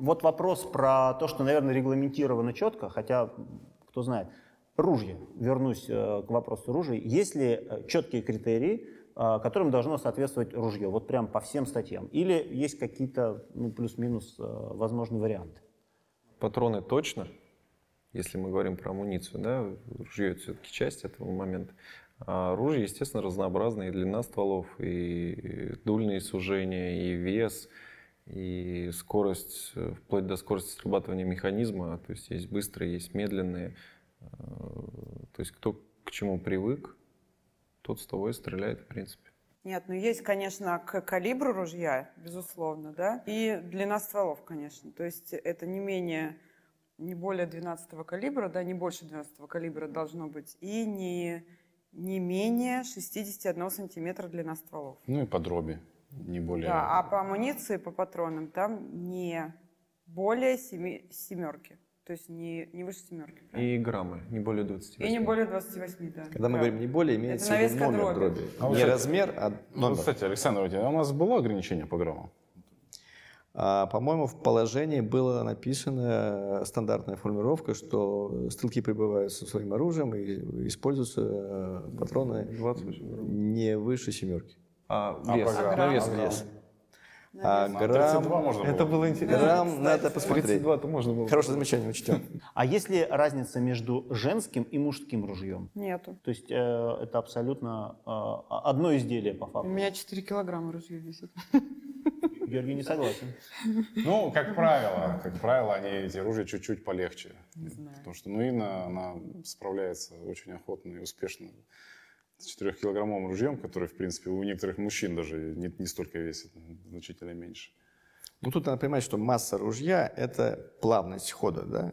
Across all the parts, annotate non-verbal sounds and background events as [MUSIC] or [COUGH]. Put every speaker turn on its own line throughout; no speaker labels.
Вот вопрос про то, что, наверное, регламентировано четко, хотя, кто знает, ружья. Вернусь э, к вопросу ружей. Есть ли э, четкие критерии, э, которым должно соответствовать ружье? Вот прям по всем статьям. Или есть какие-то, ну, плюс-минус э, возможные варианты?
Патроны точно, если мы говорим про амуницию, да, ружье это все-таки часть этого момента. А оружие, естественно, разнообразное, и длина стволов, и дульные сужения, и вес, и скорость, э, вплоть до скорости срабатывания механизма. То есть есть быстрые, есть медленные. Э, то есть кто к чему привык, тот с того и стреляет, в принципе.
Нет, ну есть, конечно, к калибру ружья, безусловно, да, и длина стволов, конечно. То есть это не менее, не более 12 калибра, да, не больше 12 калибра должно быть, и не не менее 61 сантиметра длина стволов.
Ну и по дроби, не более...
Да, а по амуниции, по патронам там не более семи, семерки. То есть не, не выше семерки.
И граммы, не более 28.
И не более 28, да.
Когда мы говорим не более, имеется в виду номер дроби. дроби. А не размер, а номер. Ну,
кстати, Александр, у нас было ограничение по граммам?
А, по-моему, в положении была написана стандартная формулировка, что стрелки прибывают со своим оружием и используются э, патроны не выше семерки.
А, а вес? А,
на вес. вес. А грамм,
можно
это было интересно.
Грамм надо посмотреть.
32 можно было.
Хорошее замечание, учтем.
А есть ли разница между женским и мужским ружьем?
Нету.
То есть э, это абсолютно э, одно изделие по факту?
У меня 4 килограмма ружье весит.
Георгий не согласен.
Ну, как правило, как правило, они эти ружья чуть-чуть полегче.
Не знаю.
Потому что Нуина, она справляется очень охотно и успешно 4-килограммовым ружьем, который, в принципе, у некоторых мужчин даже не, не столько весит, значительно меньше.
Ну, тут надо понимать, что масса ружья – это плавность хода, да?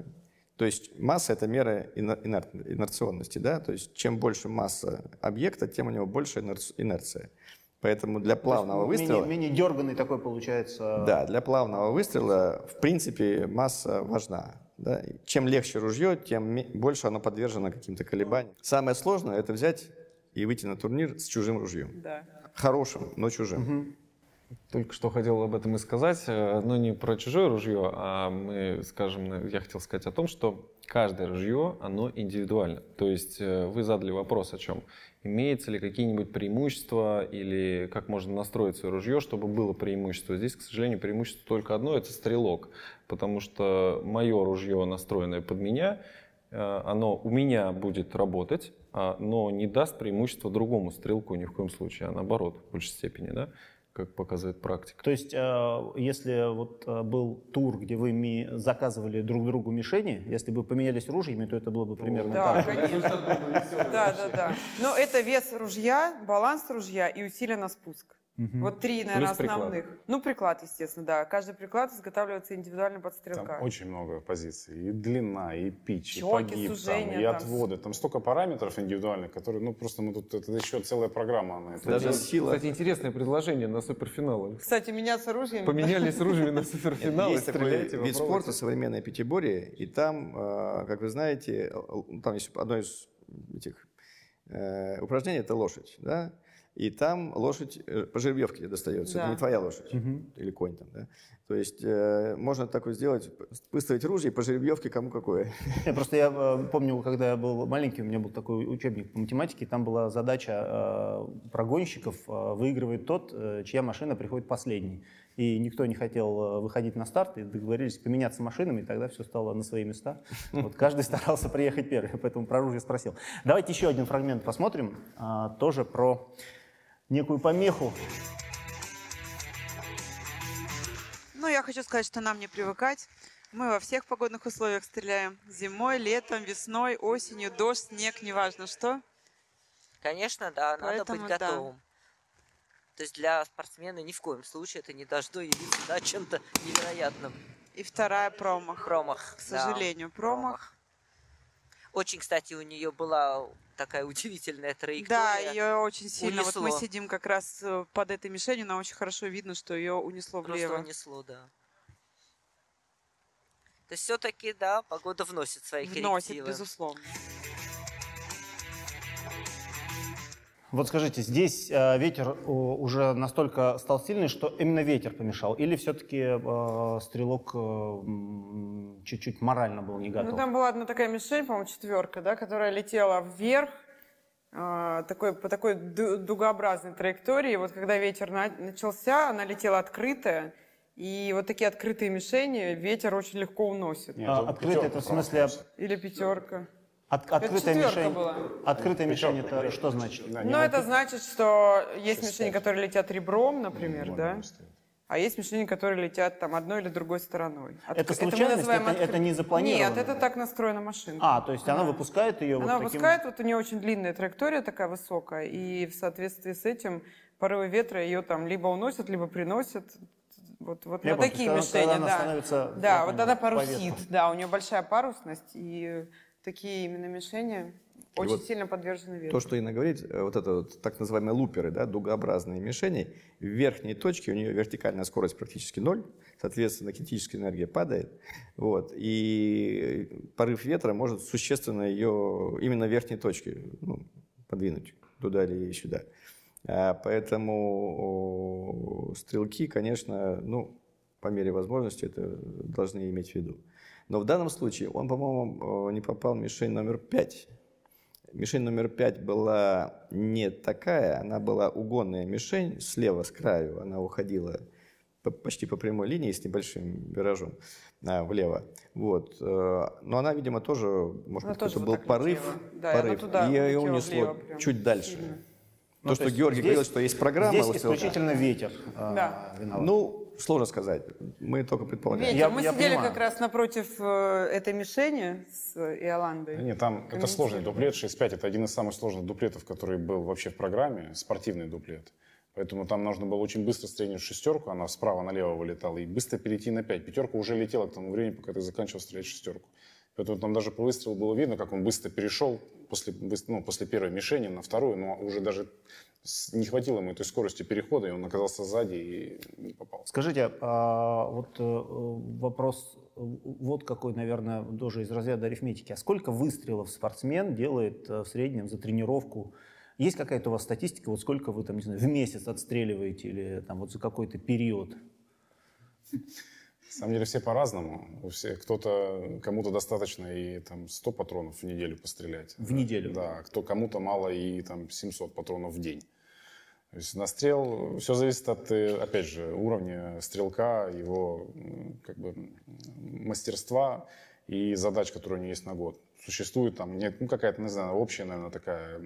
То есть масса – это мера инер, инерционности, да? То есть чем больше масса объекта, тем у него больше инерция. Поэтому для плавного
есть,
выстрела...
Менее, менее дерганный такой получается...
Да, для плавного выстрела, в принципе, масса важна. Да? Чем легче ружье, тем больше оно подвержено каким-то колебаниям. Самое сложное – это взять и выйти на турнир с чужим ружьем.
Да.
Хорошим, но чужим.
Угу.
Только что хотел об этом и сказать, э, но не про чужое ружье, а мы, скажем, я хотел сказать о том, что каждое ружье, оно индивидуально. То есть э, вы задали вопрос о чем? Имеется ли какие-нибудь преимущества или как можно настроить свое ружье, чтобы было преимущество? Здесь, к сожалению, преимущество только одно – это стрелок, потому что мое ружье, настроенное под меня, э, оно у меня будет работать, но не даст преимущества другому стрелку ни в коем случае, а наоборот, в большей степени. Да? как показывает практика.
То есть, э, если вот э, был тур, где вы заказывали друг другу мишени, если бы поменялись ружьями, то это было бы примерно
да,
так.
Конечно. Да, да, да. Но это вес ружья, баланс ружья и усилие на спуск. Угу. Вот три, наверное, Плюс основных. Приклад. Ну, приклад, естественно, да. Каждый приклад изготавливается индивидуально под стрелка.
Там очень много позиций. И длина, и пич,
Щеки,
и погиб,
сужения,
там, и отводы. Там столько параметров индивидуальных, которые, ну, просто мы тут, это еще целая программа на это.
Даже сила. Кстати, интересное предложение на суперфиналы.
Кстати, меняться ружьями.
Поменялись ружьями на [LAUGHS] суперфиналы.
Есть такой вид спорта, современное пятиборье, и там, а, как вы знаете, там есть одно из этих э, упражнений – это лошадь, да? И там лошадь э, по жеребьевке достается. Да. Это не твоя лошадь угу. или конь там, да. То есть э, можно такое сделать, выставить ружье по жеребьевке кому какое.
Я просто я э, помню, когда я был маленький, у меня был такой учебник по математике, там была задача э, прогонщиков э, выигрывает тот, э, чья машина приходит последней. И никто не хотел э, выходить на старт, и договорились поменяться машинами, и тогда все стало на свои места. Вот каждый старался приехать первый, поэтому про оружие спросил. Давайте еще один фрагмент посмотрим, э, тоже про некую помеху.
Ну, я хочу сказать, что нам не привыкать. Мы во всех погодных условиях стреляем. Зимой, летом, весной, осенью, дождь, снег, неважно что.
Конечно, да, надо Поэтому, быть готовым. Да. То есть для спортсмена ни в коем случае это не должно явиться да, чем-то невероятным.
И вторая промах.
Промах.
К сожалению, да, промах. промах.
Очень, кстати, у нее была такая удивительная траектория.
Да, ее очень сильно. Унесло. Вот мы сидим как раз э, под этой мишенью, но очень хорошо видно, что ее унесло влево.
Просто унесло, да. То есть все-таки, да, погода вносит свои
вносит, коррективы. Вносит, безусловно.
Вот скажите, здесь э, ветер э, уже настолько стал сильный, что именно ветер помешал? Или все-таки э, стрелок э, чуть-чуть морально был не готов?
Ну, там была одна такая мишень, по-моему, четверка, да, которая летела вверх, э, такой, по такой дугообразной траектории. Вот когда ветер на, начался, она летела открытая. И вот такие открытые мишени ветер очень легко уносит.
Нет, а, открытые это в смысле...
Или пятерка.
От, открытая мишень, была. открытая мишень это что значит?
Ну, это значит, что есть мишени, которые летят ребром, например, да? А есть мишени, которые летят там одной или другой стороной.
От... Это случайность? Это, это, это не запланировано?
Нет, это так настроена машина.
А, то есть она, она выпускает ее
Она
вот
выпускает, таким... вот у нее очень длинная траектория такая высокая, и в соответствии с этим порывы ветра ее там либо уносят, либо приносят. Вот, вот на понял, такие мишени,
когда
да.
Она становится,
да, вот она парусит, да, у нее большая парусность, и такие именно мишени очень вот сильно подвержены ветру.
То, что Инна говорит, э, вот это вот так называемые луперы, да, дугообразные мишени, в верхней точке у нее вертикальная скорость практически ноль, соответственно, кинетическая энергия падает, вот, и порыв ветра может существенно ее именно в верхней точке ну, подвинуть туда или сюда. А поэтому стрелки, конечно, ну, по мере возможности это должны иметь в виду. Но в данном случае он, по-моему, э, не попал в мишень номер пять. Мишень номер пять была не такая, она была угонная мишень, слева с краю она уходила почти по прямой линии с небольшим виражом а, влево. Вот. Э, но она, видимо, тоже, может она быть, тоже вот был порыв,
да,
порыв и ее унесло чуть дальше. Сильно. То, ну, что Георгий здесь, говорил, что есть программа.
Здесь исключительно ветер
да.
виноват. Ну, Сложно сказать. Мы только предполагаем.
Ветер. Я, Мы я сидели понимаю. как раз напротив э, этой мишени с Иоландой.
Нет, там это сложный дуплет. 6.5 это один из самых сложных дуплетов, который был вообще в программе. Спортивный дуплет. Поэтому там нужно было очень быстро стрелять шестерку, она справа налево вылетала, и быстро перейти на пять. Пятерка уже летела к тому времени, пока ты заканчивал стрелять шестерку. Поэтому там даже по выстрелу было видно, как он быстро перешел после, ну, после первой мишени на вторую, но уже даже не хватило ему этой скорости перехода, и он оказался сзади и не попал.
Скажите, а вот э, вопрос вот какой, наверное, тоже из разряда арифметики. А сколько выстрелов спортсмен делает э, в среднем за тренировку? Есть какая-то у вас статистика, вот сколько вы там, не знаю, в месяц отстреливаете или там вот за какой-то период?
На самом деле все по-разному. У всех кто-то кому-то достаточно и там 100 патронов в неделю пострелять.
В неделю?
Да, кто кому-то мало и там 700 патронов в день. То есть настрел, все зависит от, э, опять же, уровня стрелка, его как бы мастерства и задач, которые у него есть на год. Существует там нет, ну какая-то, не знаю, общая, наверное, такая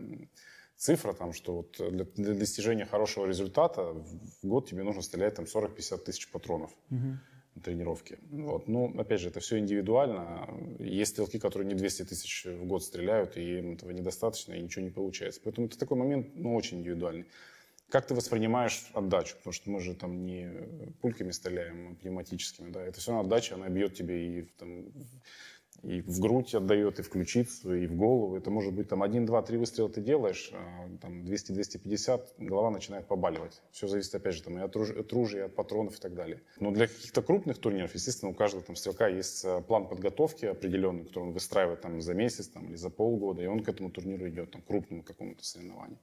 цифра, там, что вот для, для достижения хорошего результата в год тебе нужно стрелять там 40-50 тысяч патронов. Угу тренировки. Вот. Но, опять же, это все индивидуально. Есть стрелки, которые не 200 тысяч в год стреляют, и им этого недостаточно, и ничего не получается. Поэтому это такой момент, ну, очень индивидуальный. Как ты воспринимаешь отдачу? Потому что мы же там не пульками стреляем, а пневматическими. Да? Это все равно отдача, она бьет тебе и там, и в грудь отдает, и в ключицу, и в голову. Это может быть там один, два, три выстрела ты делаешь, а, там 200-250, голова начинает побаливать. Все зависит, опять же, там, и от, руж- от ружья, от патронов и так далее. Но для каких-то крупных турниров, естественно, у каждого там стрелка есть а, план подготовки определенный, который он выстраивает там за месяц там, или за полгода, и он к этому турниру идет, там, крупному какому-то соревнованию.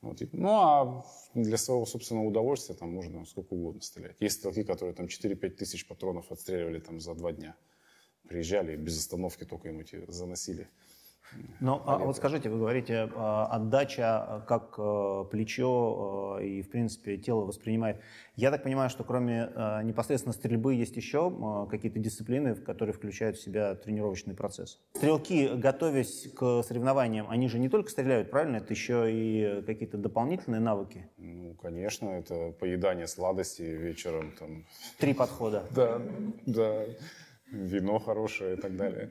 Вот. Ну, а для своего собственного удовольствия там можно сколько угодно стрелять. Есть стрелки, которые там 4-5 тысяч патронов отстреливали там за два дня приезжали, без остановки только им эти заносили.
Ну, а вот скажите, вы говорите, а, отдача а, как а, плечо и, в принципе, тело воспринимает. Я так понимаю, что кроме непосредственно стрельбы есть еще какие-то дисциплины, которые включают в себя тренировочный процесс. Стрелки, готовясь к соревнованиям, они же не только стреляют, правильно? Это еще и какие-то дополнительные навыки?
Ну, конечно, это поедание сладостей вечером. Там.
Три подхода.
Да, да вино хорошее и так далее.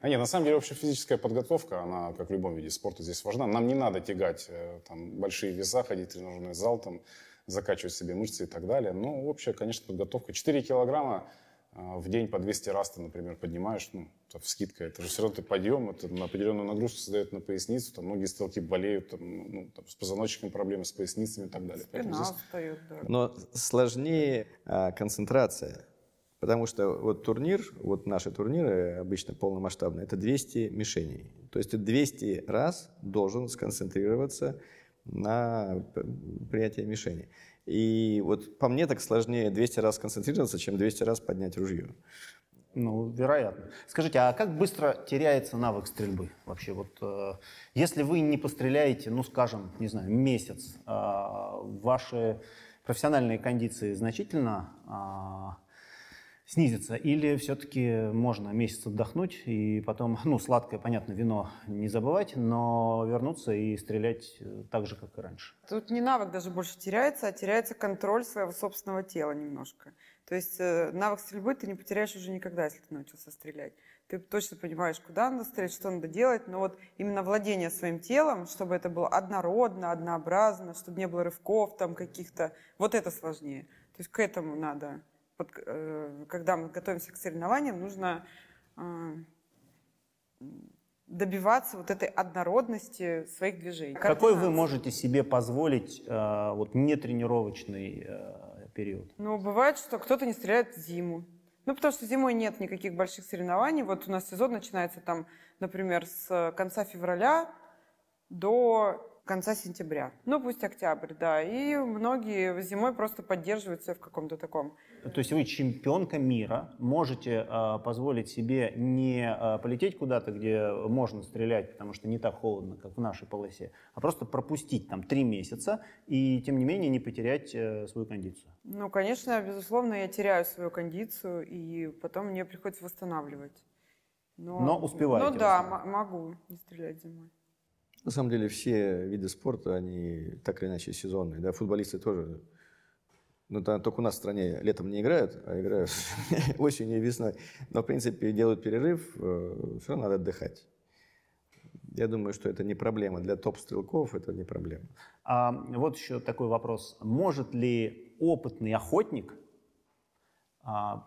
А нет, на самом деле вообще физическая подготовка, она, как в любом виде спорта, здесь важна. Нам не надо тягать э, там, большие веса, ходить в тренажерный зал, там, закачивать себе мышцы и так далее. Но общая, конечно, подготовка. 4 килограмма э, в день по 200 раз ты, например, поднимаешь, ну, в скидка, это же все равно ты подъем, это на определенную нагрузку создает на поясницу, там многие стрелки болеют, там, ну, там, с позвоночником проблемы, с поясницами и так далее.
Спина здесь... встает, да.
Но сложнее а, концентрация. Потому что вот турнир, вот наши турниры обычно полномасштабные, это 200 мишеней. То есть ты 200 раз должен сконцентрироваться на принятие мишени. И вот по мне так сложнее 200 раз концентрироваться, чем 200 раз поднять ружье.
Ну, вероятно. Скажите, а как быстро теряется навык стрельбы вообще? Вот, э, если вы не постреляете, ну, скажем, не знаю, месяц, э, ваши профессиональные кондиции значительно э, снизится? Или все-таки можно месяц отдохнуть и потом, ну, сладкое, понятно, вино не забывать, но вернуться и стрелять э, так же, как и раньше?
Тут не навык даже больше теряется, а теряется контроль своего собственного тела немножко. То есть э, навык стрельбы ты не потеряешь уже никогда, если ты научился стрелять. Ты точно понимаешь, куда надо стрелять, что надо делать, но вот именно владение своим телом, чтобы это было однородно, однообразно, чтобы не было рывков там каких-то, вот это сложнее. То есть к этому надо под, э, когда мы готовимся к соревнованиям, нужно э, добиваться вот этой однородности своих движений.
Какой вы можете себе позволить э, вот нетренировочный э, период?
Ну, бывает, что кто-то не стреляет зиму. Ну, потому что зимой нет никаких больших соревнований. Вот у нас сезон начинается там, например, с конца февраля до конца сентября. Ну, пусть октябрь, да. И многие зимой просто поддерживаются в каком-то таком...
То есть вы чемпионка мира, можете э, позволить себе не э, полететь куда-то, где можно стрелять, потому что не так холодно, как в нашей полосе, а просто пропустить там три месяца и, тем не менее, не потерять э, свою кондицию?
Ну, конечно, безусловно, я теряю свою кондицию, и потом мне приходится восстанавливать.
Но, Но успеваете?
Ну да, могу не стрелять зимой.
На самом деле все виды спорта, они так или иначе сезонные. Да? Футболисты тоже. Ну, там, только у нас в стране летом не играют, а играют [LAUGHS] осенью и весной. Но, в принципе, делают перерыв, э, все равно надо отдыхать. Я думаю, что это не проблема. Для топ-стрелков это не проблема.
А, вот еще такой вопрос. Может ли опытный охотник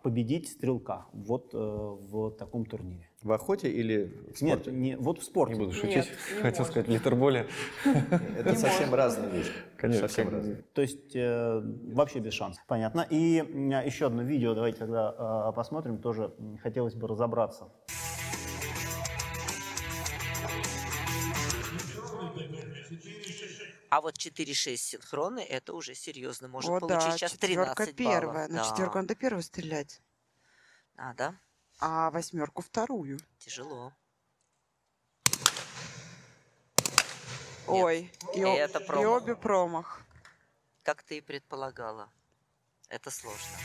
победить стрелка вот э, в таком турнире.
В охоте или в
спорте? Нет, не, вот в спорте.
Не буду шутить. Нет, не [LAUGHS] Хотел может. сказать литр боли.
Это совсем разные вещи.
Конечно.
Совсем разные.
То есть э, вообще без шансов. Понятно. И еще одно видео давайте тогда э, посмотрим. Тоже хотелось бы разобраться.
А вот 4-6 синхроны, это уже серьезно. Может
О,
получить
да,
сейчас
четверка
13
первая.
баллов.
На
да.
четверку надо первую стрелять.
А, да?
А восьмерку вторую.
Тяжело.
Ой, и,
это
и
промах.
обе промах.
Как ты и предполагала. Это сложно.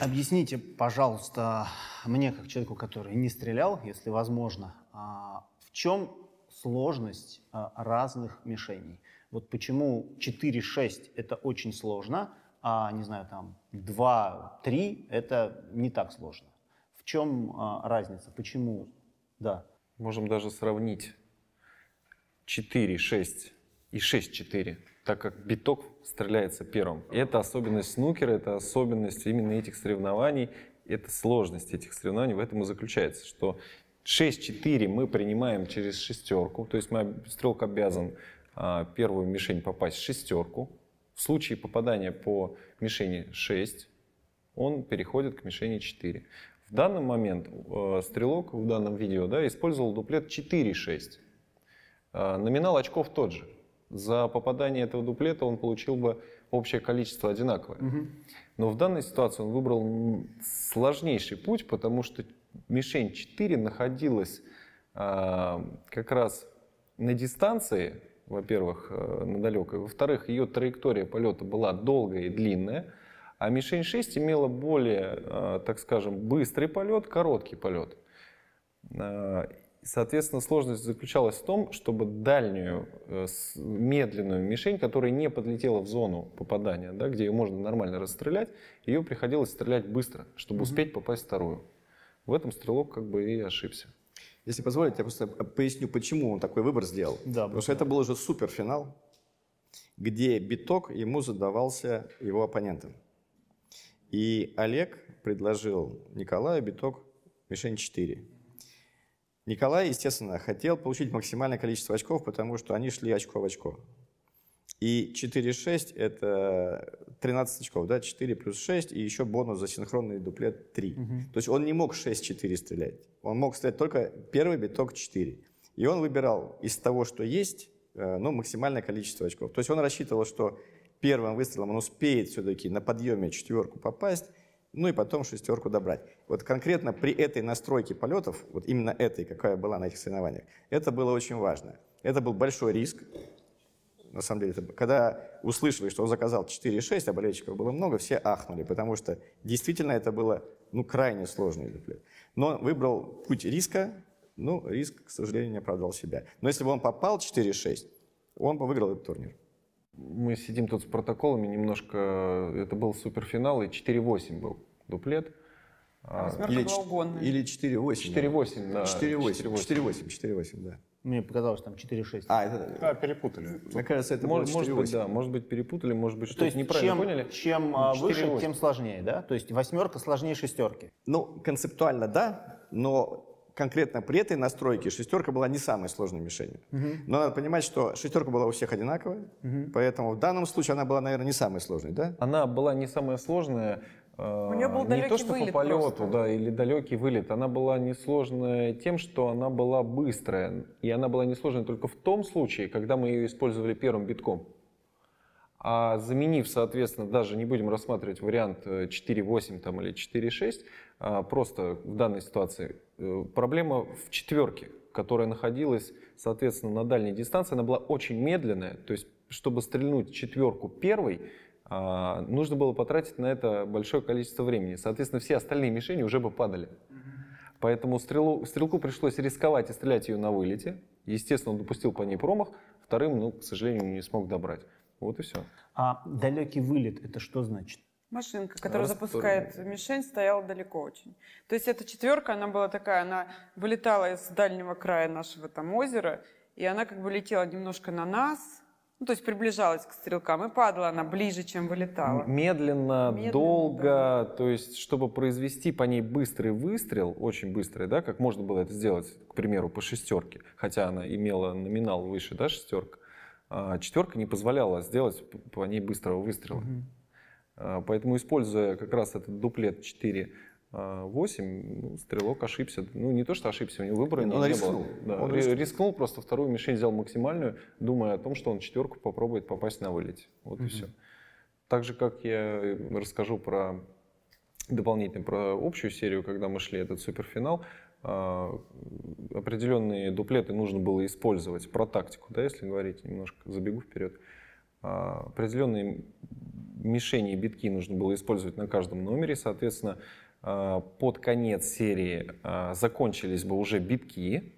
Объясните, пожалуйста, мне, как человеку, который не стрелял, если возможно, а, в чем сложность а, разных мишеней? Вот почему 4-6 это очень сложно, а, не знаю, там 2-3 это не так сложно? В чем а, разница? Почему? Да.
Можем даже сравнить 4-6 и 6-4 так как биток стреляется первым. И это особенность снукера, это особенность именно этих соревнований, это сложность этих соревнований в этом и заключается, что 6-4 мы принимаем через шестерку, то есть мы, стрелок обязан а, первую мишень попасть в шестерку. В случае попадания по мишени 6, он переходит к мишени 4. В данный момент э, стрелок в данном видео да, использовал дуплет 4-6. Э, номинал очков тот же за попадание этого дуплета он получил бы общее количество одинаковое. Угу. Но в данной ситуации он выбрал сложнейший путь, потому что мишень 4 находилась а, как раз на дистанции, во-первых, э, на далекой, во-вторых, ее траектория полета была долгая и длинная, а мишень 6 имела более, а, так скажем, быстрый полет, короткий полет. А, Соответственно, сложность заключалась в том, чтобы дальнюю, э, медленную мишень, которая не подлетела в зону попадания, да, где ее можно нормально расстрелять, ее приходилось стрелять быстро, чтобы успеть попасть в вторую. В этом стрелок как бы и ошибся.
Если позволите, я просто поясню, почему он такой выбор сделал.
Да,
Потому что это был уже суперфинал, где биток ему задавался его оппонентом. И Олег предложил Николаю биток мишень 4. Николай, естественно, хотел получить максимальное количество очков, потому что они шли очко в очко. И 4-6 – это 13 очков, да, 4 плюс 6, и еще бонус за синхронный дуплет 3. Угу. То есть он не мог 6-4 стрелять. Он мог стрелять только первый биток 4. И он выбирал из того, что есть, э, ну, максимальное количество очков. То есть он рассчитывал, что первым выстрелом он успеет все-таки на подъеме четверку попасть, ну и потом шестерку добрать. Вот конкретно при этой настройке полетов, вот именно этой, какая была на этих соревнованиях, это было очень важно. Это был большой риск, на самом деле, когда услышали, что он заказал 4,6, а болельщиков было много, все ахнули, потому что действительно это было ну, крайне сложный дуплет. Но выбрал путь риска, ну, риск, к сожалению, не оправдал себя. Но если бы он попал 4-6, он бы выиграл этот турнир.
Мы сидим тут с протоколами немножко. Это был суперфинал, и 4-8 был дуплет.
А, или,
или 4-8.
4-8, да.
4-8, 4-8, 4-8, да.
Мне показалось, там 4-6.
А, это... а, перепутали.
Мне кажется, это
может, может быть, да, может быть, перепутали, может быть, что-то неправильно
чем,
поняли.
Чем 4, а, выше, тем сложнее, да? То есть восьмерка сложнее шестерки.
Ну, концептуально да, но конкретно при этой настройке шестерка была не самой сложной мишенью. Угу. Но надо понимать, что шестерка была у всех одинаковая, угу. поэтому в данном случае она была, наверное, не самой сложной, да?
Она была не самая сложная.
У нее был
не то, что
вылет
по полету,
просто.
да, или далекий вылет. Она была несложная тем, что она была быстрая. И она была несложная только в том случае, когда мы ее использовали первым битком. А заменив, соответственно, даже не будем рассматривать вариант 4.8 э, там, или 4.6, а просто в данной ситуации э, проблема в четверке, которая находилась, соответственно, на дальней дистанции. Она была очень медленная, то есть чтобы стрельнуть четверку первой, а, нужно было потратить на это большое количество времени. Соответственно, все остальные мишени уже бы падали. Поэтому стрелу, стрелку пришлось рисковать и стрелять ее на вылете. Естественно, он допустил по ней промах. Вторым, ну, к сожалению, не смог добрать. Вот и все.
А далекий вылет это что значит?
Машинка, которая Раз запускает мишень, стояла далеко очень. То есть эта четверка, она была такая, она вылетала из дальнего края нашего там озера, и она как бы летела немножко на нас, ну, то есть приближалась к стрелкам, и падала она ближе, чем вылетала.
Медленно, Медленно долго, да. то есть чтобы произвести по ней быстрый выстрел, очень быстрый, да, как можно было это сделать, к примеру, по шестерке, хотя она имела номинал выше, да, шестерка, а четверка не позволяла сделать по ней быстрого выстрела. Угу. Поэтому, используя как раз этот дуплет 4 8, ну, стрелок ошибся. Ну, не то, что ошибся, у него выбора не, не
рискнул.
было. Да, он рискнул. рискнул, просто вторую мишень взял максимальную, думая о том, что он четверку попробует попасть на вылете. Вот угу. и все. Так же, как я расскажу про дополнительно про общую серию, когда мы шли этот суперфинал, а, определенные дуплеты нужно было использовать, про тактику, да, если говорить, немножко забегу вперед. А, определенные мишени и битки нужно было использовать на каждом номере, соответственно, а, под конец серии закончились бы уже битки,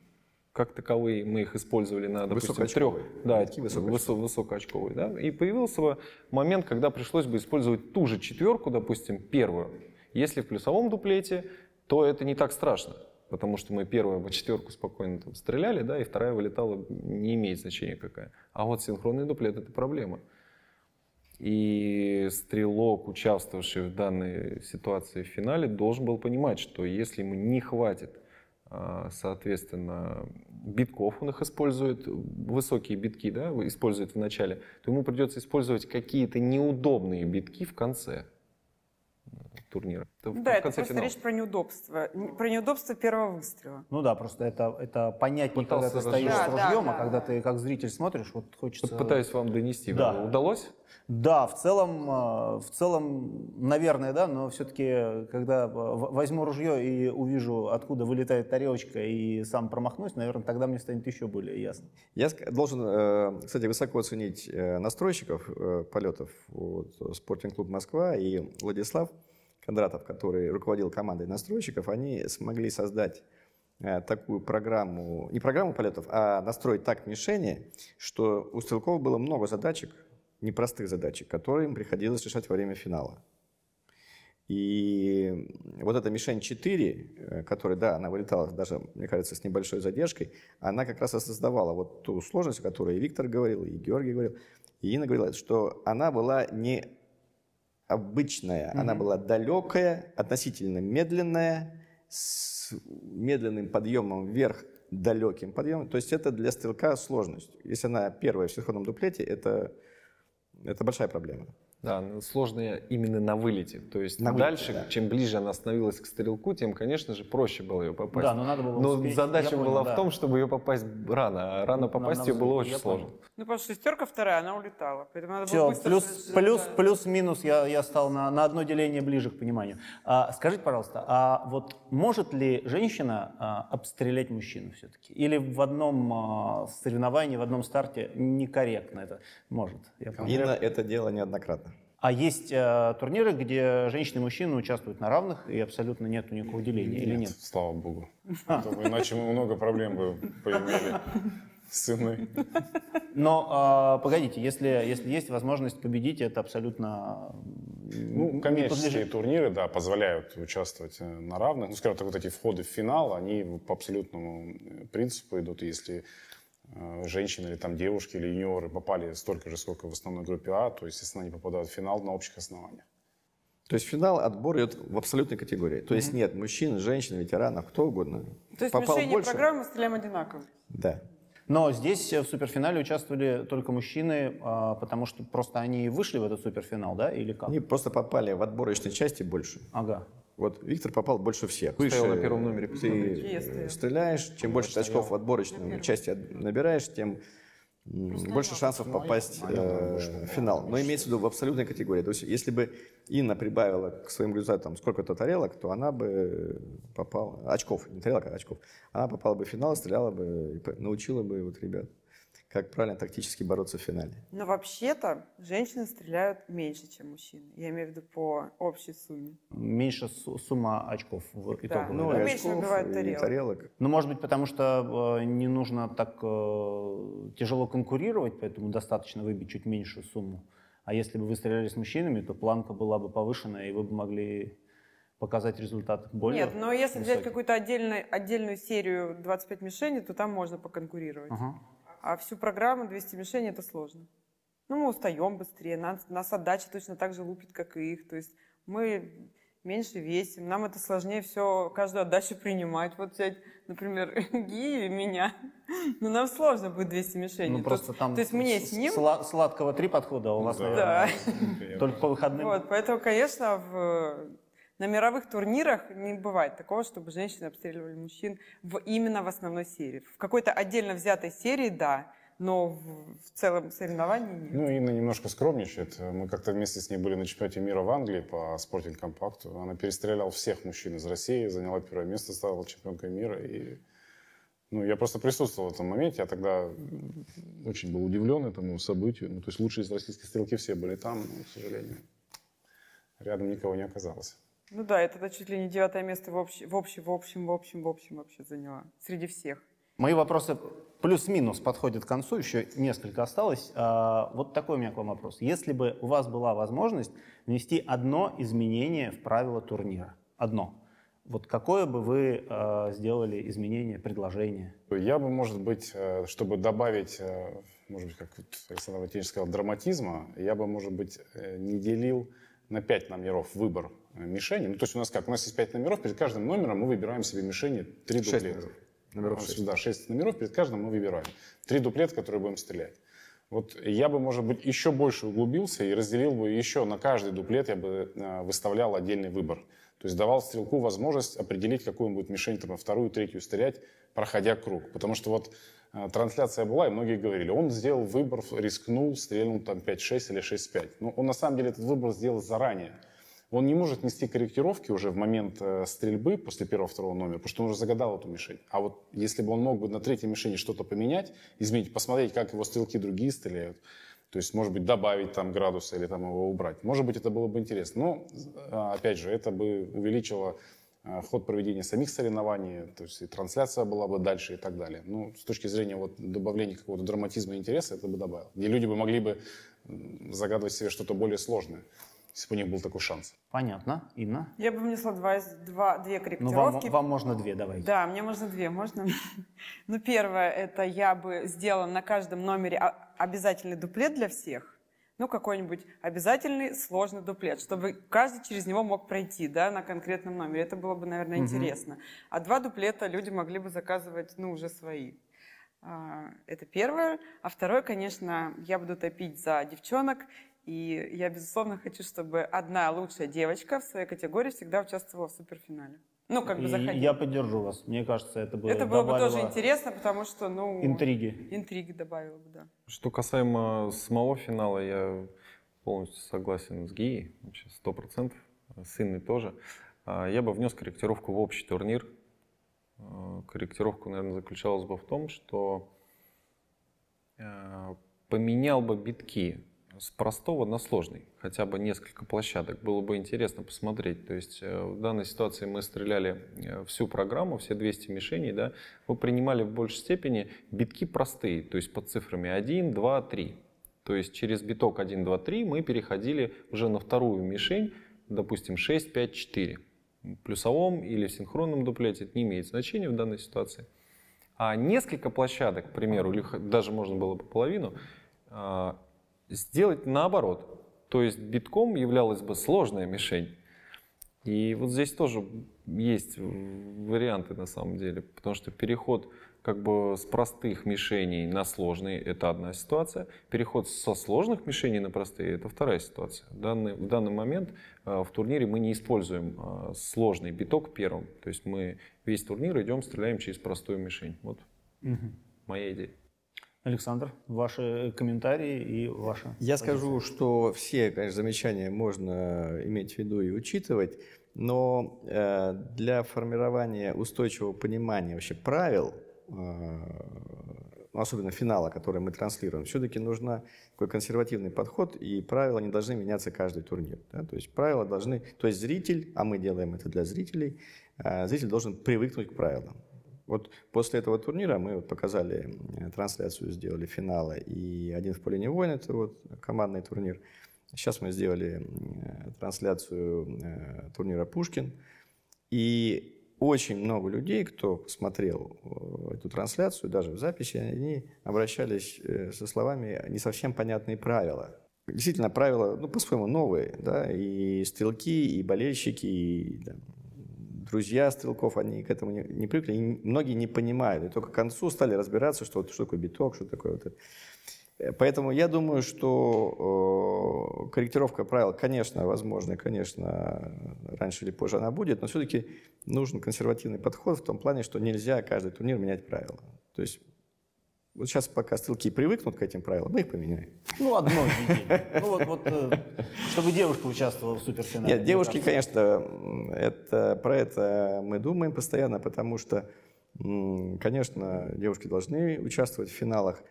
как таковые, мы их использовали на, допустим, трех, да, битки высокоочковые. высокоочковые, да, и появился бы момент, когда пришлось бы использовать ту же четверку, допустим, первую. Если в плюсовом дуплете, то это не так страшно потому что мы первую по четверку спокойно там стреляли, да, и вторая вылетала, не имеет значения какая. А вот синхронный дуплет — это проблема. И стрелок, участвовавший в данной ситуации в финале, должен был понимать, что если ему не хватит, а, соответственно, битков, он их использует, высокие битки, да, использует в начале, то ему придется использовать какие-то неудобные битки в конце турнира.
Это да, это просто финала. речь про неудобство. Про неудобство первого выстрела.
Ну да, просто это, это понятнее, когда ты стоишь да, с ружьем, да, а когда ты как зритель смотришь, вот хочется...
Пытаюсь вам донести.
Да.
Удалось?
Да, в целом, э, в целом, наверное, да, но все-таки, когда возьму ружье и увижу, откуда вылетает тарелочка, и сам промахнусь, наверное, тогда мне станет еще более ясно.
Я должен, э, кстати, высоко оценить э, настройщиков полетов, вот, Спортинг клуб Москва и Владислав. Кондратов, который руководил командой настройщиков, они смогли создать э, такую программу, не программу полетов, а настроить так мишени, что у стрелков было много задачек, непростых задачек, которые им приходилось решать во время финала. И вот эта мишень 4, э, которая, да, она вылетала даже, мне кажется, с небольшой задержкой, она как раз и создавала вот ту сложность, о которой и Виктор говорил, и Георгий говорил, и Инна говорила, что она была не обычная. Mm-hmm. Она была далекая, относительно медленная, с медленным подъемом вверх, далеким подъемом. То есть это для стрелка сложность. Если она первая в синхронном дуплете, это, это большая проблема.
Да, сложно именно на вылете. То есть
на
дальше,
вылете, да.
чем ближе она становилась к стрелку, тем, конечно же, проще было ее попасть.
Да, но надо было
Но
успеть.
задача
Я понял,
была
да.
в том, чтобы ее попасть рано. А рано
На-
попасть
на
ее было очень
Я
сложно.
понял.
Ну, потому что шестерка вторая, она улетала. Поэтому надо было
Все,
быстро
плюс, плюс,
да.
плюс-минус я, я стал на, на одно деление ближе к пониманию. А, скажите, пожалуйста, а вот может ли женщина а, обстрелять мужчину все-таки? Или в одном а, соревновании, в одном старте некорректно это может? Я понял.
Инна это дело неоднократно.
А есть а, турниры, где женщины и мужчины участвуют на равных и абсолютно нет никакого деления или нет?
Слава богу. [LAUGHS] А то Иначе мы много проблем бы поимели с сыной.
Но а, погодите, если, если есть возможность победить, это абсолютно
Ну, коммерческие турниры, да, позволяют участвовать э, на равных. Ну, скажем так, вот эти входы в финал, они по абсолютному э, принципу идут. Если э, женщины или там девушки или юниоры попали столько же, сколько в основной группе А, то, естественно, они попадают в финал на общих основаниях.
То есть финал отбор идет в абсолютной категории. То есть нет мужчин, женщин, ветеранов, кто угодно.
То есть
Попал
мишени
больше?
программы мы стреляем одинаково.
Да.
Но здесь э, в суперфинале участвовали только мужчины, а, потому что просто они вышли в этот суперфинал, да, или как?
Они просто попали в отборочной части больше.
Ага.
Вот Виктор попал больше всех.
Стоял
Выше
на первом номере,
ты стреляешь, чем больше ты очков в отборочной части набираешь, тем больше шансов попасть э, в финал. Но имеется в виду в абсолютной категории. То есть если бы Инна прибавила к своим результатам сколько-то тарелок, то она бы попала... Очков, не тарелок, а очков. Она попала бы в финал, стреляла бы, научила бы вот ребят, как правильно тактически бороться в финале.
Но вообще-то женщины стреляют меньше, чем мужчины. Я имею в виду по общей сумме.
Меньше су- сумма очков в итоговой,
Ну,
да?
и
меньше
очков,
тарелок.
тарелок.
Ну, может быть, потому что э, не нужно так э, тяжело конкурировать, поэтому достаточно выбить чуть меньшую сумму. А если бы вы стреляли с мужчинами, то планка была бы повышена, и вы бы могли показать результат более
Нет, но если взять
высокий.
какую-то отдельную, отдельную серию 25 мишеней, то там можно поконкурировать.
Ага.
А всю программу 200 мишеней это сложно. Ну, мы устаем быстрее, нас, нас отдача точно так же лупит, как и их. То есть мы меньше весим, нам это сложнее все, каждую отдачу принимать. Вот взять, например, [LAUGHS] Ги и меня, ну нам сложно будет 200 мишеней.
Ну,
То-
просто там
то есть мне
с-
ним...
сла- сладкого три подхода, а у вас,
Да.
наверное, [LAUGHS] только по выходным.
Вот, поэтому, конечно, в, на мировых турнирах не бывает такого, чтобы женщины обстреливали мужчин в, именно в основной серии. В какой-то отдельно взятой серии, да, но в, в целом соревновании нет.
Ну, Инна немножко скромничает. Мы как-то вместе с ней были на чемпионате мира в Англии по спортинг компакту. Она перестреляла всех мужчин из России, заняла первое место, стала чемпионкой мира. И ну, я просто присутствовал в этом моменте. Я тогда очень был удивлен этому событию. Ну, то есть лучшие из российских стрелки все были там, но, к сожалению, рядом никого не оказалось.
Ну да, это чуть ли не девятое место в, общ- в общем, в общем, в общем, в общем вообще заняла. Среди всех.
Мои вопросы плюс-минус подходят к концу, еще несколько осталось. А, Вот такой у меня к вам вопрос. Если бы у вас была возможность внести одно изменение в правила турнира, одно, вот какое бы вы а, сделали изменение, предложение?
Я бы, может быть, э, чтобы добавить, э, может быть, как вот Александр Валентинович сказал, драматизма, я бы, может быть, э, не делил на пять номеров выбор э, мишени. Ну, то есть у нас как? У нас есть пять номеров, перед каждым номером мы выбираем себе мишени три
Шесть
дуплета.
номеров. Номеров
У нас,
шесть.
Да, шесть номеров, перед каждым мы выбираем. Три дуплета, которые будем стрелять. Вот я бы, может быть, еще больше углубился и разделил бы еще на каждый дуплет, я бы э, выставлял отдельный выбор. То есть давал стрелку возможность определить, какую он будет мишень, там, вторую, третью стрелять, проходя круг. Потому что вот э, трансляция была, и многие говорили, он сделал выбор, рискнул, стрельнул там 5-6 или 6-5. Но он на самом деле этот выбор сделал заранее. Он не может нести корректировки уже в момент э, стрельбы после первого-второго номера, потому что он уже загадал эту мишень. А вот если бы он мог бы на третьей мишени что-то поменять, изменить, посмотреть, как его стрелки другие стреляют, то есть, может быть, добавить там градуса или там его убрать. Может быть, это было бы интересно. Но, э, опять же, это бы увеличило ход проведения самих соревнований, то есть и трансляция была бы дальше и так далее. Ну, с точки зрения вот добавления какого-то драматизма и интереса, это бы добавило. Где люди бы могли бы загадывать себе что-то более сложное, если бы у них был такой шанс.
Понятно. Инна?
Я бы внесла два, два, две
Ну, вам,
корректировки.
вам можно две, давайте.
Да, мне можно две, можно? [LAUGHS] Ну, первое, это я бы сделала на каждом номере а- обязательный дуплет для всех. Ну, какой-нибудь обязательный сложный дуплет, чтобы каждый через него мог пройти, да, на конкретном номере. Это было бы, наверное,
Мгм.
интересно. А два дуплета люди могли бы заказывать, ну, уже свои. А, Это первое. А второе, конечно, я буду топить за девчонок И я, безусловно, хочу, чтобы одна лучшая девочка в своей категории всегда участвовала в суперфинале. Ну, как бы заходила.
Я поддержу вас. Мне кажется, это бы
Это было бы тоже интересно, потому что, ну...
Интриги.
Интриги добавило бы, да.
Что касаемо самого финала, я полностью согласен с Гией, вообще сто процентов, с Инной тоже. А, я бы внес корректировку в общий турнир. А, корректировка, наверное, заключалась бы в том, что а, поменял бы битки с простого на сложный, хотя бы несколько площадок. Было бы интересно посмотреть. То есть э, в данной ситуации мы стреляли э, всю программу, все 200 мишеней, да, мы принимали в большей степени битки простые, то есть под цифрами 1, 2, 3. То есть через биток 1, 2, 3 мы переходили уже на вторую мишень, допустим, 6, 5, 4. В плюсовом или в синхронном дуплете это не имеет значения в данной ситуации. А несколько площадок, к примеру, или даже можно было бы половину, а, сделать наоборот. То есть битком являлась бы сложная мишень. И вот здесь тоже есть варианты на самом деле, потому что переход как бы с простых мишеней на сложные – это одна ситуация. Переход со сложных мишеней на простые – это вторая ситуация. В данный, в данный момент э, в турнире мы не используем э, сложный биток первым. То есть мы весь турнир идем, стреляем через простую мишень. Вот угу. моя идея.
Александр, ваши комментарии и ваши.
Я позиция. скажу, что все, конечно, замечания можно иметь в виду и учитывать, но э, для формирования устойчивого понимания вообще правил Э, особенно финала, который мы транслируем, все-таки нужен такой консервативный подход, и правила не должны меняться каждый турнир. Да? То есть правила должны, то есть зритель, а мы делаем это для зрителей, э, зритель должен привыкнуть к правилам. Вот после этого турнира мы вот показали трансляцию, сделали финала и один в поле не воин, это вот командный турнир. Сейчас мы сделали трансляцию э, турнира Пушкин. И очень много людей, кто смотрел э, эту трансляцию, даже в записи, они обращались э, со словами «не совсем понятные правила». Действительно, правила, ну, по-своему, новые, да, и стрелки, и болельщики, и да, друзья стрелков, они к этому не, не привыкли, и многие не понимают, и только к концу стали разбираться, что, что такое биток, что такое вот это. Поэтому я думаю, что э, корректировка правил, конечно, возможно, конечно, раньше или позже она будет, но все-таки нужен консервативный подход в том плане, что нельзя каждый турнир менять правила. То есть вот сейчас пока стрелки привыкнут к этим правилам, мы их поменяем.
Ну, одно Ну, вот, вот, э, чтобы девушка участвовала в суперфинале.
Нет, девушки, конечно, это, про это мы думаем постоянно, потому что, конечно, девушки должны участвовать в финалах.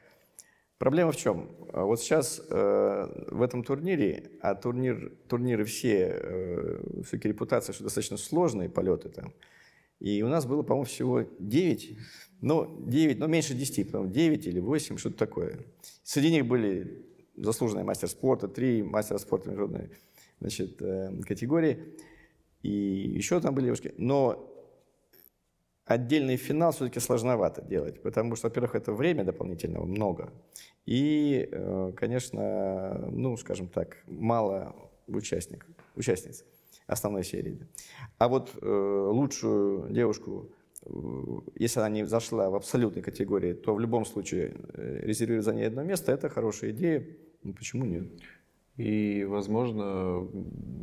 Проблема в чем? А вот сейчас э, в этом турнире, а турнир, турниры все, э, все-таки репутация, что достаточно сложные полеты там, и у нас было, по-моему, всего 9, ну, 9, ну, меньше 10, по 9 или 8, что-то такое. Среди них были заслуженные мастер спорта, три мастера спорта международной значит, э, категории, и еще там были девушки. Но отдельный финал все-таки сложновато делать, потому что, во-первых, это время дополнительного много, и, э, конечно, ну, скажем так, мало участников, участниц основной серии. А вот э, лучшую девушку, э, если она не зашла в абсолютной категории, то в любом случае э, резервировать за ней одно место – это хорошая идея. Ну, почему нет?
И, возможно,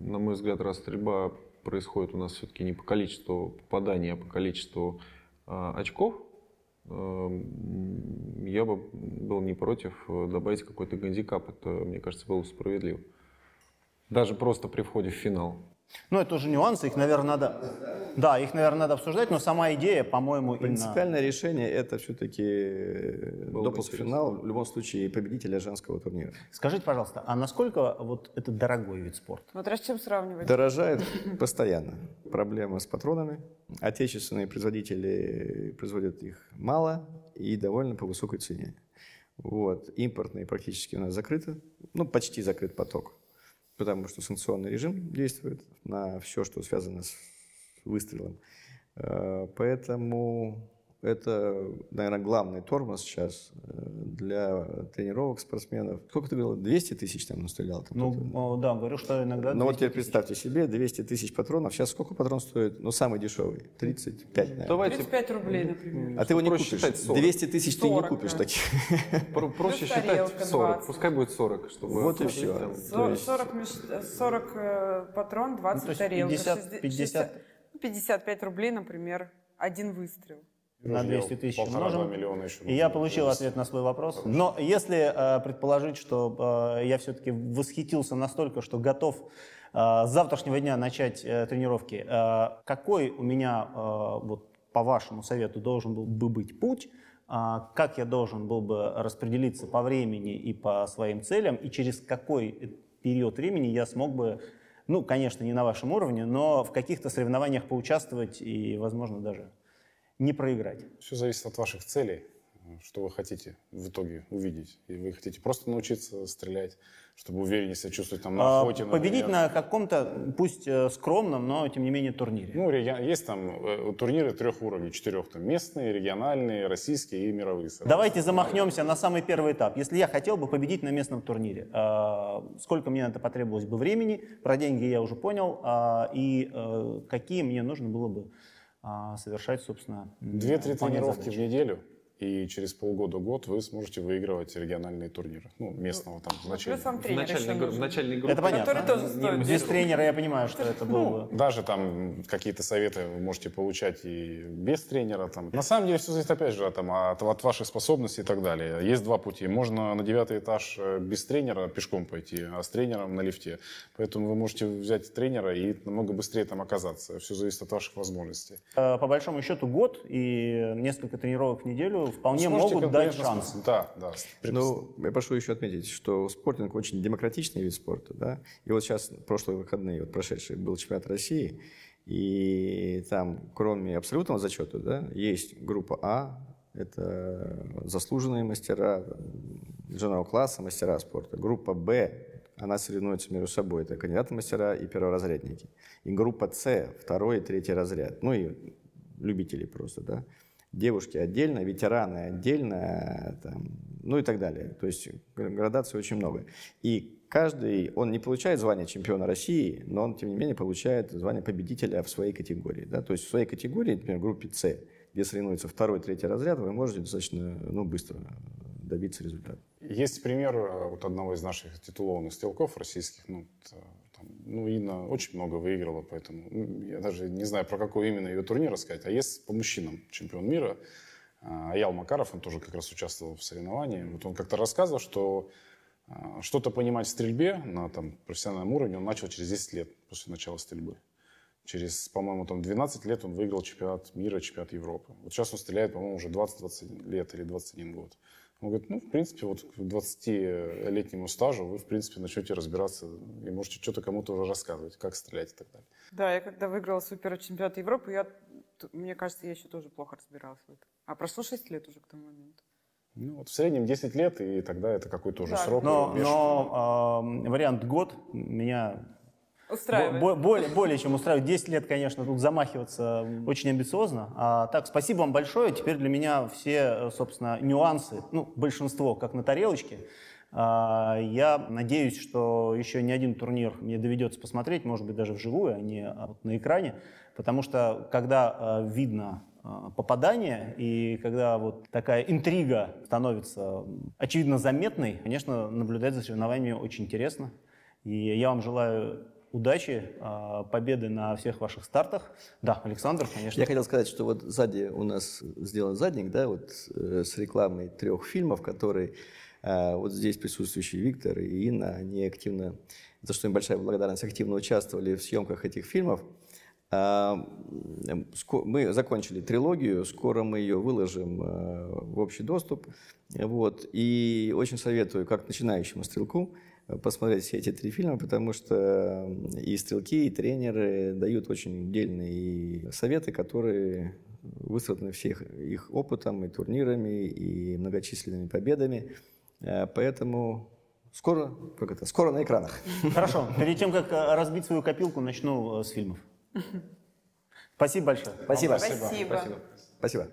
на мой взгляд, раз стрельба происходит у нас все-таки не по количеству попаданий, а по количеству э, очков, э, я бы был не против э, добавить какой-то гандикап. Это, мне кажется, было справедливо. Даже просто при входе в финал.
Ну, это уже нюансы, их, наверное, надо... Да, их, наверное, надо обсуждать, но сама идея, по-моему,
Принципиальное именно... решение – это все-таки допуск в финал, в любом случае, победителя женского турнира.
Скажите, пожалуйста, а насколько вот это дорогой вид спорта?
Смотря с чем сравнивать.
Дорожает [LAUGHS] постоянно. Проблема с патронами. Отечественные производители производят их мало и довольно по высокой цене. Вот. Импортные практически у нас закрыты. Ну, почти закрыт поток потому что санкционный режим действует на все, что связано с выстрелом. Э, поэтому это, наверное, главный тормоз сейчас э, для тренировок спортсменов. Сколько ты говорил? 200 тысяч там настрелял? Там
ну, да, говорю, что иногда
Ну вот теперь представьте себе, 200 тысяч патронов. Сейчас сколько патрон стоит? Ну, самый дешевый. 35, наверное.
Давайте. 35 рублей, например.
А ты его не купишь. 200 тысяч ты не купишь таких. [LAUGHS]
Проще считать 40. Пускай будет 40. Чтобы
вот и все.
40, 40 патрон, 20 ну, тарелок. 50, 50, 55 рублей, например, один выстрел
на 200 тысяч умножим. еще. И я получил ответ на свой вопрос. Но если э, предположить, что э, я все-таки восхитился настолько, что готов э, с завтрашнего дня начать э, тренировки, э, какой у меня, э, вот по вашему совету, должен был бы быть путь, э, как я должен был бы распределиться по времени и по своим целям, и через какой период времени я смог бы ну, конечно, не на вашем уровне, но в каких-то соревнованиях поучаствовать и, возможно, даже не проиграть.
Все зависит от ваших целей, что вы хотите в итоге увидеть. И вы хотите просто научиться стрелять, чтобы увереннее себя чувствовать там, на охоте.
А, победить на каком-то, пусть э, скромном, но тем не менее турнире.
Ну, есть там э, турниры трех уровней, четырех. Там местные, региональные, российские и мировые.
Давайте замахнемся на самый первый этап. Если я хотел бы победить на местном турнире, а, сколько мне на это потребовалось бы времени? Про деньги я уже понял. А, и э, какие мне нужно было бы а, совершать, собственно,
Две-три тренировки в неделю и через полгода-год вы сможете выигрывать региональные турниры. Ну, местного там
ну, значения.
В начальной, группе, начальной группе.
Это понятно. Тоже стоит. Без тренера я понимаю, что это было бы.
Ну, даже там какие-то советы вы можете получать и без тренера. Там. На самом деле все зависит опять же там, от, от ваших способностей и так далее. Есть два пути. Можно на девятый этаж э, без тренера пешком пойти, а с тренером на лифте. Поэтому вы можете взять тренера и намного быстрее там оказаться. Все зависит от ваших возможностей.
Э, по большому счету год и несколько тренировок в неделю вполне могут дать шанс.
Да, да.
Ну, я прошу еще отметить, что спортинг очень демократичный вид спорта, да. И вот сейчас прошлые выходные, вот прошедший был чемпионат России, и там, кроме абсолютного зачета, да, есть группа А, это заслуженные мастера, дженерал класса, мастера спорта. Группа Б, она соревнуется между собой, это кандидаты мастера и перворазрядники. И группа С, второй и третий разряд, ну и любители просто, да девушки отдельно, ветераны отдельно, там, ну и так далее. То есть градаций очень много. И каждый, он не получает звание чемпиона России, но он, тем не менее, получает звание победителя в своей категории. Да? То есть в своей категории, например, в группе С, где соревнуется второй, третий разряд, вы можете достаточно ну, быстро добиться результата.
Есть пример э, вот одного из наших титулованных стрелков российских, ну, там, ну, Инна очень много выиграла, поэтому я даже не знаю, про какой именно ее турнир рассказать. А есть по мужчинам чемпион мира. Аял Макаров, он тоже как раз участвовал в соревновании. Вот он как-то рассказывал, что а, что-то понимать в стрельбе на там, профессиональном уровне он начал через 10 лет после начала стрельбы. Через, по-моему, там 12 лет он выиграл чемпионат мира, чемпионат Европы. Вот сейчас он стреляет, по-моему, уже 20-20 лет или 21 год. Он говорит, ну, в принципе, вот к 20-летнему стажу вы, в принципе, начнете разбираться и можете что-то кому-то уже рассказывать, как стрелять и так далее.
Да, я когда выиграла суперчемпионат Европы, я, мне кажется, я еще тоже плохо разбиралась в этом. А прошло 6 лет уже к тому моменту.
Ну, вот в среднем 10 лет, и тогда это какой-то уже да. срок.
Но, но э, вариант год меня Устраивает. Более, более чем устраивает. 10 лет, конечно, тут замахиваться очень амбициозно. А, так, спасибо вам большое. Теперь для меня все, собственно, нюансы, ну, большинство, как на тарелочке. А, я надеюсь, что еще не один турнир мне доведется посмотреть, может быть, даже вживую, а не а, вот на экране. Потому что, когда а, видно а, попадание, и когда вот такая интрига становится очевидно заметной, конечно, наблюдать за соревнованиями очень интересно. И я вам желаю удачи, а, победы на всех ваших стартах. Да, Александр, конечно.
Я хотел сказать, что вот сзади у нас сделан задник, да, вот э, с рекламой трех фильмов, которые а, вот здесь присутствующие Виктор и Инна, они активно, за что им большая благодарность, активно участвовали в съемках этих фильмов. А, мы закончили трилогию, скоро мы ее выложим в общий доступ. Вот. И очень советую, как начинающему стрелку, посмотреть все эти три фильма, потому что и стрелки, и тренеры дают очень дельные советы, которые выстраданы всех их опытом и турнирами, и многочисленными победами. Э, поэтому скоро, как это, скоро на экранах. [LAUGHS]
Хорошо. Перед тем, как э, разбить свою копилку, начну э, с фильмов. Спасибо большое.
Спасибо.
Спасибо.
Спасибо. Спасибо.